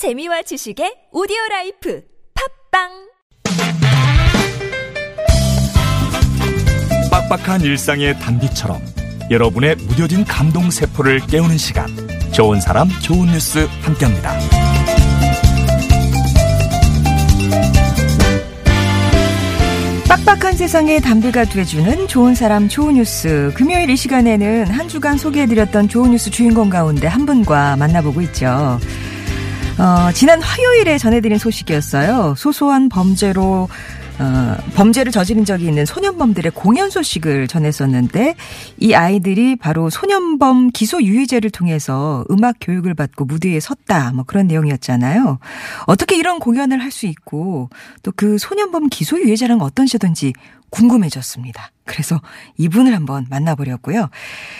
재미와 지식의 오디오 life 팟빵 빡빡한 일상의 단비처럼 여러분의 무뎌진 감동 세포를 깨우는 시간 좋은 사람 좋은 뉴스 함께합니다. 빡빡한 세상에 단비가 돼주는 좋은 사람 좋은 뉴스. 금요일 이 시간에는 한 주간 소개해드렸던 좋은 뉴스 주인공 가운데 한 분과 만나보고 있죠. 어, 지난 화요일에 전해드린 소식이었어요. 소소한 범죄로 어, 범죄를 저지른 적이 있는 소년범들의 공연 소식을 전했었는데 이 아이들이 바로 소년범 기소 유예제를 통해서 음악 교육을 받고 무대에 섰다 뭐 그런 내용이었잖아요. 어떻게 이런 공연을 할 수 있고 또 그 소년범 기소 유예제랑 어떤 제도인지 궁금해졌습니다. 그래서 이분을 한번 만나보려고요.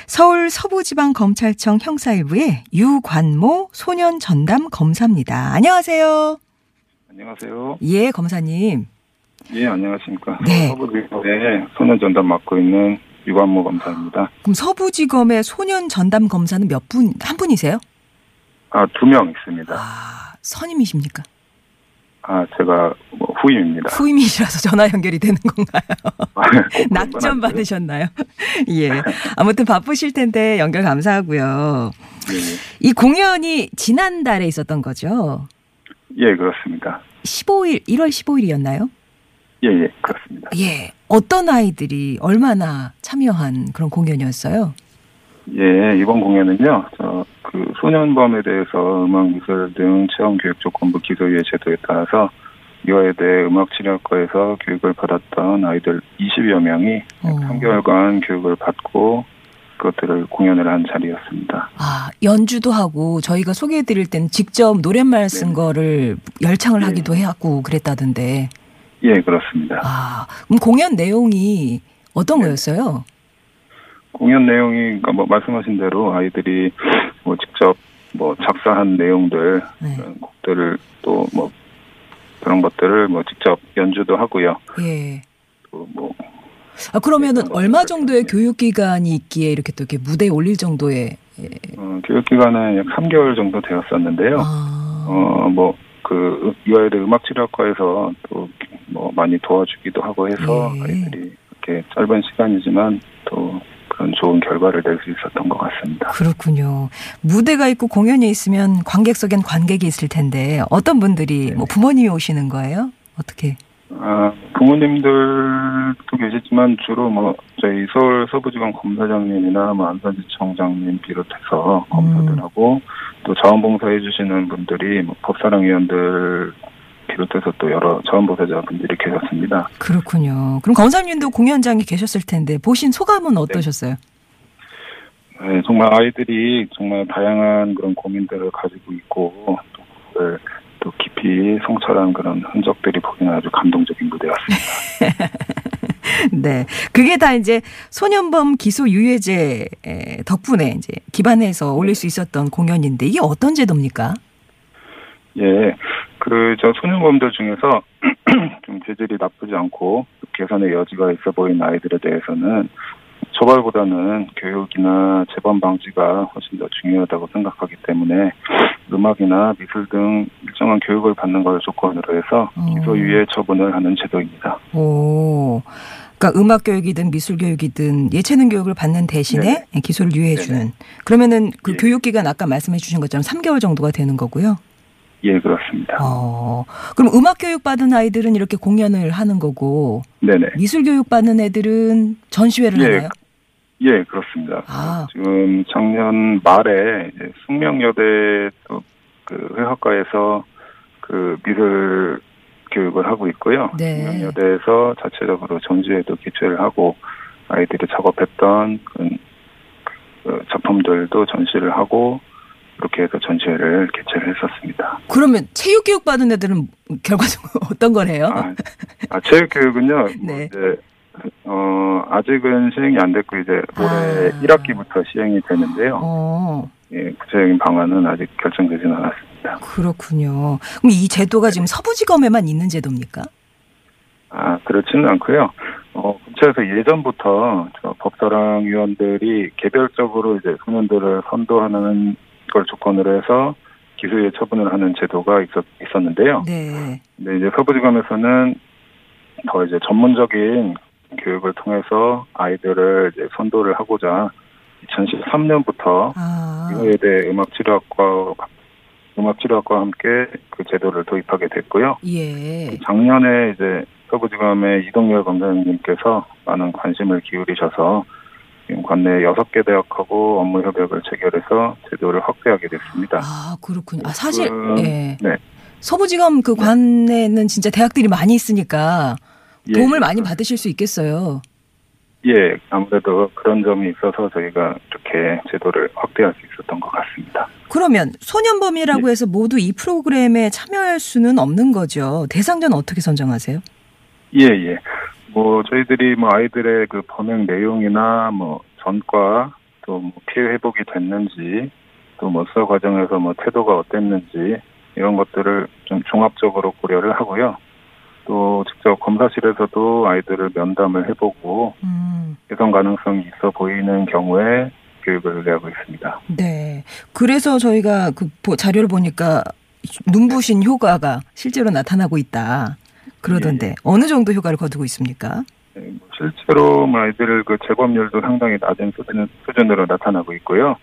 서울 서부지방검찰청 형사일부의 유관모 소년 전담 검사입니다. 안녕하세요. 안녕하세요. 예, 검사님. 예, 안녕하십니까. 네. 서부지검의 소년 전담 맡고 있는 유관모 검사입니다. 그럼 서부지검의 소년 전담 검사는 몇 분, 한 분이세요? 아, 두 명 있습니다. 아, 선임이십니까? 아, 제가 뭐 후임입니다. 후임이시라서 전화 연결이 되는 건가요? 꼭 낙점. 받으셨나요? 예. 아무튼 바쁘실 텐데 연결 감사하고요. 예, 이 공연이 지난달에 있었던 거죠? 예, 그렇습니다. 15일, 1월 15일이었나요? 예, 예, 그렇습니다. 예. 어떤 아이들이 얼마나 참여한 그런 공연이었어요? 예, 이번 공연은요, 저, 그, 소년범에 대해서 음악 미술 등 체험교육 조건부 기소유예 제도에 따라서 이화여대 음악치료학과에서 교육을 받았던 아이들 20여 명이 어. 3개월간 교육을 받고 그것들을 공연을 한 자리였습니다. 아, 연주도 하고 저희가 소개해 드릴 땐 직접 노랫말 쓴 네네. 거를 열창을 네. 하기도 해갖고 그랬다던데. 예, 그렇습니다. 아, 그럼 공연 내용이 어떤 네. 거였어요? 공연 내용이 그러니까 뭐 말씀하신 대로 아이들이 뭐 직접 뭐 작사한 내용들 네. 그런 곡들을 또 뭐 그런 것들을 뭐 직접 연주도 하고요. 예. 또뭐 아, 그러면은 네, 얼마 정도의 네. 교육 기간이 있기에 이렇게 또 이렇게 무대에 올릴 정도의 예. 어, 교육 기간은 약 3개월 정도 되었었는데요. 아. 어뭐그 이화여대 음악 치료학과에서 또 뭐 많이 도와주기도 하고 해서 예. 아이들이 이렇게 짧은 시간이지만 또 그런 좋은 결과를 낼 수 있었던 것 같습니다. 그렇군요. 무대가 있고 공연이 있으면 관객석엔 관객이 있을 텐데 어떤 분들이 네. 뭐 부모님이 오시는 거예요? 어떻게? 아, 부모님들도 계시지만 주로 뭐 저희 서울 서부지검 검사장님이나 뭐 안산지청장님 비롯해서 검사들하고 또 자원봉사해 주시는 분들이 뭐 법사랑위원들 비롯해서 또 여러 자원봉사자분들이 계셨습니다. 그렇군요. 그럼 검사님도 공연장에 계셨을 텐데 보신 소감은 어떠셨어요? 네, 정말 아이들이 정말 다양한 그런 고민들을 가지고 있고 또 또 깊이 성찰한 그런 흔적들이 보기는 아주 감동적인 무대였습니다. 네. 그게 다 이제 소년범 기소 유예제 에, 덕분에 이제 기반해서 올릴 수 있었던 공연인데 이게 어떤 제도입니까? 예, 그 저 소년범들 중에서 좀 재질이 나쁘지 않고 개선의 여지가 있어 보이는 아이들에 대해서는 처벌보다는 교육이나 재범 방지가 훨씬 더 중요하다고 생각하기 때문에 음악이나 미술 등 일정한 교육을 받는 걸 조건으로 해서 어. 기소유예 처분을 하는 제도입니다. 오. 그러니까 음악 교육이든 미술 교육이든 예체능 교육을 받는 대신에 기소를 유예해 주는. 그러면은 그 예. 교육 기간 아까 말씀해 주신 것처럼 3개월 정도가 되는 거고요. 예, 그렇습니다. 어. 그럼 음악 교육 받은 아이들은 이렇게 공연을 하는 거고 네네. 미술 교육 받는 애들은 전시회를 예, 하나요? 예, 그렇습니다. 아. 지금 작년 말에 숙명여대 또그 회화과에서 그 미술 교육을 하고 있고요. 네. 숙명여대에서 자체적으로 전시회도 개최를 하고 아이들이 작업했던 그 작품들도 전시를 하고 그렇게 해서 전시회를 개최를 했었습니다. 그러면 체육 교육 받은 애들은 결과적으로 어떤 걸 해요? 아, 아 체육 교육은요. 뭐 네. 이제 어 아직은 시행이 안 됐고 이제 올해 아. 1학기부터 시행이 되는데요. 어. 예, 구체적인 방안은 아직 결정되지는 않았습니다. 그렇군요. 그럼 이 제도가 지금 서부지검에만 있는 제도입니까? 아, 그렇지는 않고요. 어, 근처에서 예전부터 저 법사랑 위원들이 개별적으로 이제 소년들을 선도하는 걸 조건으로 해서 기소유예 처분을 하는 제도가 있었, 있었는데요. 네. 근데 이제 서부지검에서는 더 이제 전문적인 교육을 통해서 아이들을 이제 선도를 하고자 2013년부터 아. 의대 음악 치료학과 음악 치료학과 함께 그 제도를 도입하게 됐고요. 예. 작년에 이제 서부지검의 이동열 검사님께서 많은 관심을 기울이셔서 지금 관내 여섯 개 대학하고 업무 협약을 체결해서 제도를 확대하게 됐습니다. 아, 그렇군요. 아, 사실, 그, 예. 네. 서부지검 그 관내는 진짜 대학들이 많이 있으니까 예, 도움을 예. 많이 받으실 수 있겠어요. 예, 아무래도 그런 점이 있어서 저희가 이렇게 제도를 확대할 수 있었던 것 같습니다. 그러면 소년범이라고 예. 해서 모두 이 프로그램에 참여할 수는 없는 거죠. 대상자는 어떻게 선정하세요? 예, 예. 뭐 저희들이 뭐 아이들의 그 범행 내용이나 뭐 전과 또뭐 피해 회복이 됐는지 또 뭐 수사 과정에서 뭐 태도가 어땠는지 이런 것들을 좀 종합적으로 고려를 하고요. 또 직접 검사실에서도 아이들을 면담을 해보고 음, 개선 가능성이 있어 보이는 경우에 교육을 의뢰하고 있습니다. 네. 그래서 저희가 그 보- 자료를 보니까 눈부신 효과가 실제로 나타나고 있다. 그러던데 예, 어느 정도 효과를 거두고 있습니까? 네, 뭐 실제로 뭐 아이들 그 재범률도 상당히 낮은 수준, 수준으로 나타나고 있고요.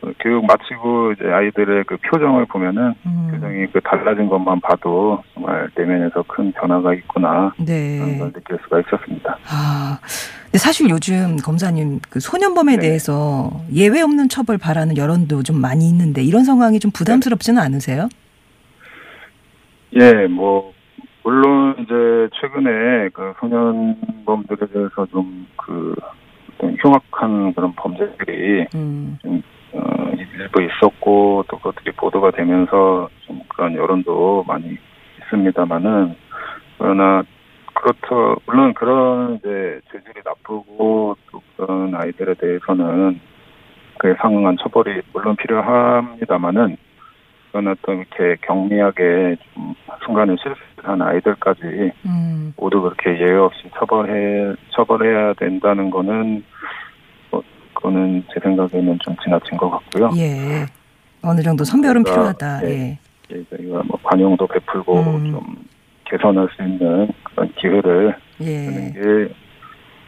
또 교육 마치고 이제 아이들의 그 표정을 보면은 음, 표정이 그 달라진 것만 봐도 정말 내면에서 큰 변화가 있구나 그런 네. 걸 느낄 수가 있었습니다. 아, 근데 사실 요즘 검사님 그 소년범에 네. 대해서 예외 없는 처벌 바라는 여론도 좀 많이 있는데 이런 상황이 좀 부담스럽지는 않으세요? 예, 뭐 물론 이제 최근에 그 소년범들에 대해서 좀 그 흉악한 그런 범죄들이 음, 어, 일부 있었고 또 그것들이 보도가 되면서 좀 그런 여론도 많이 있습니다만은 그러나 그렇다 물론 그런 이제 죄질이 나쁘고 또 그런 아이들에 대해서는 그에 상응한 처벌이 물론 필요합니다만은 또 이렇게 경미하게 좀 순간에 실수한 아이들까지 음, 모두 그렇게 예외 없이 처벌해 처벌해야 된다는 거는 뭐 그거는 제 생각에는 좀 지나친 것 같고요. 예. 어느 정도 선별은 그러니까, 필요하다. 네. 예. 예, 저희가 뭐 관용도 베풀고 음. 좀 개선할 수 있는 그런 기회를 예. 주는 게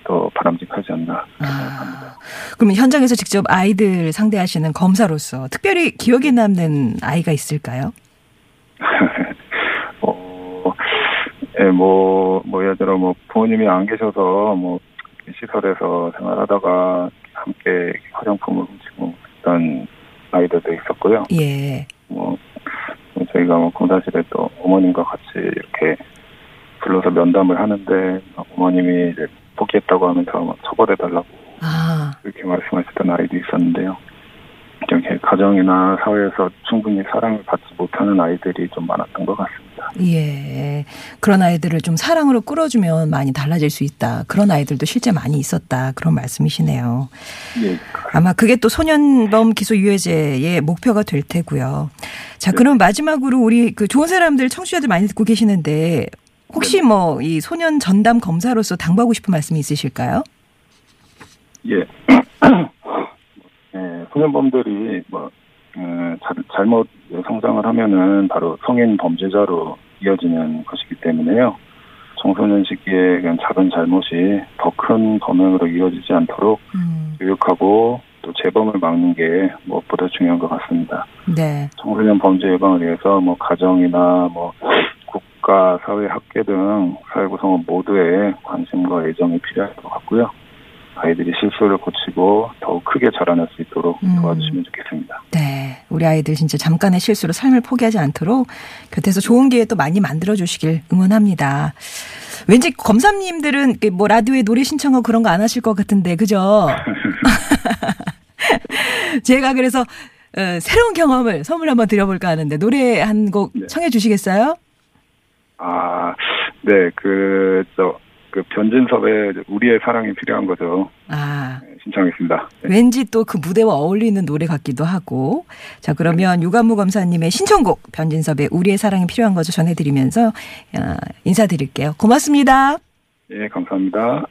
더 바람직하지 않나 생각합니다. 아, 그러면 현장에서 직접 아이들 상대하시는 검사로서 특별히 기억에 남는 아이가 있을까요? 어, 예, 뭐, 뭐, 예를 들어, 뭐, 부모님이 안 계셔서, 뭐, 시설에서 생활하다가 함께 화장품을 훔치고 있던 아이들도 있었고요. 예. 뭐, 저희가 뭐, 검사실에 또 어머님과 같이 이렇게 불러서 면담을 하는데, 어머님이 이제 포기했다고 하면서 막 처벌해달라고 아, 그렇게 말씀하셨던 아이도 있었는데요. 이렇게 가정이나 사회에서 충분히 사랑을 받지 못하는 아이들이 좀 많았던 것 같습니다. 예. 그런 아이들을 좀 사랑으로 끌어주면 많이 달라질 수 있다. 그런 아이들도 실제 많이 있었다. 그런 말씀이시네요. 예, 아마 그게 또 소년범 기소 유예제의 목표가 될 테고요. 자, 네. 그럼 마지막으로 우리 그 좋은 사람들 청취자들 많이 듣고 계시는데 혹시 네. 뭐이 소년 전담 검사로서 당부하고 싶은 말씀이 있으실까요? 예. 예, 소년범들이 뭐 음, 잘, 잘못 성장을 하면은 바로 성인 범죄자로 이어지는 것이기 때문에요. 청소년 시기에 그냥 작은 잘못이 더 큰 범행으로 이어지지 않도록 음, 교육하고 또 재범을 막는 게 무엇보다 중요한 것 같습니다. 네. 청소년 범죄 예방을 위해서 뭐 가정이나 뭐 국가, 사회, 학계 등 사회 구성원 모두의 관심과 애정이 필요할 것 같고요. 아이들이 실수를 고치고 더욱 크게 자라날 수 있도록 음. 도와주시면 좋겠습니다. 네. 우리 아이들 진짜 잠깐의 실수로 삶을 포기하지 않도록 곁에서 좋은 기회 또 많이 만들어 주시길 응원합니다. 왠지 검사님들은 이렇게 뭐 라디오에 노래 신청하고 그런 거 안 하실 것 같은데 그죠? 제가 그래서 어, 새로운 경험을 선물 한번 드려볼까 하는데 노래 한곡 네. 청해 주시겠어요? 아, 네, 그, 저, 그 변진섭의 우리의 사랑이 필요한 거죠. 아 네, 신청했습니다. 네. 왠지 또 그 무대와 어울리는 노래 같기도 하고 자 그러면 유감무 검사님의 신청곡 변진섭의 우리의 사랑이 필요한 거죠 전해드리면서 어, 인사드릴게요. 고맙습니다. 예, 감사합니다.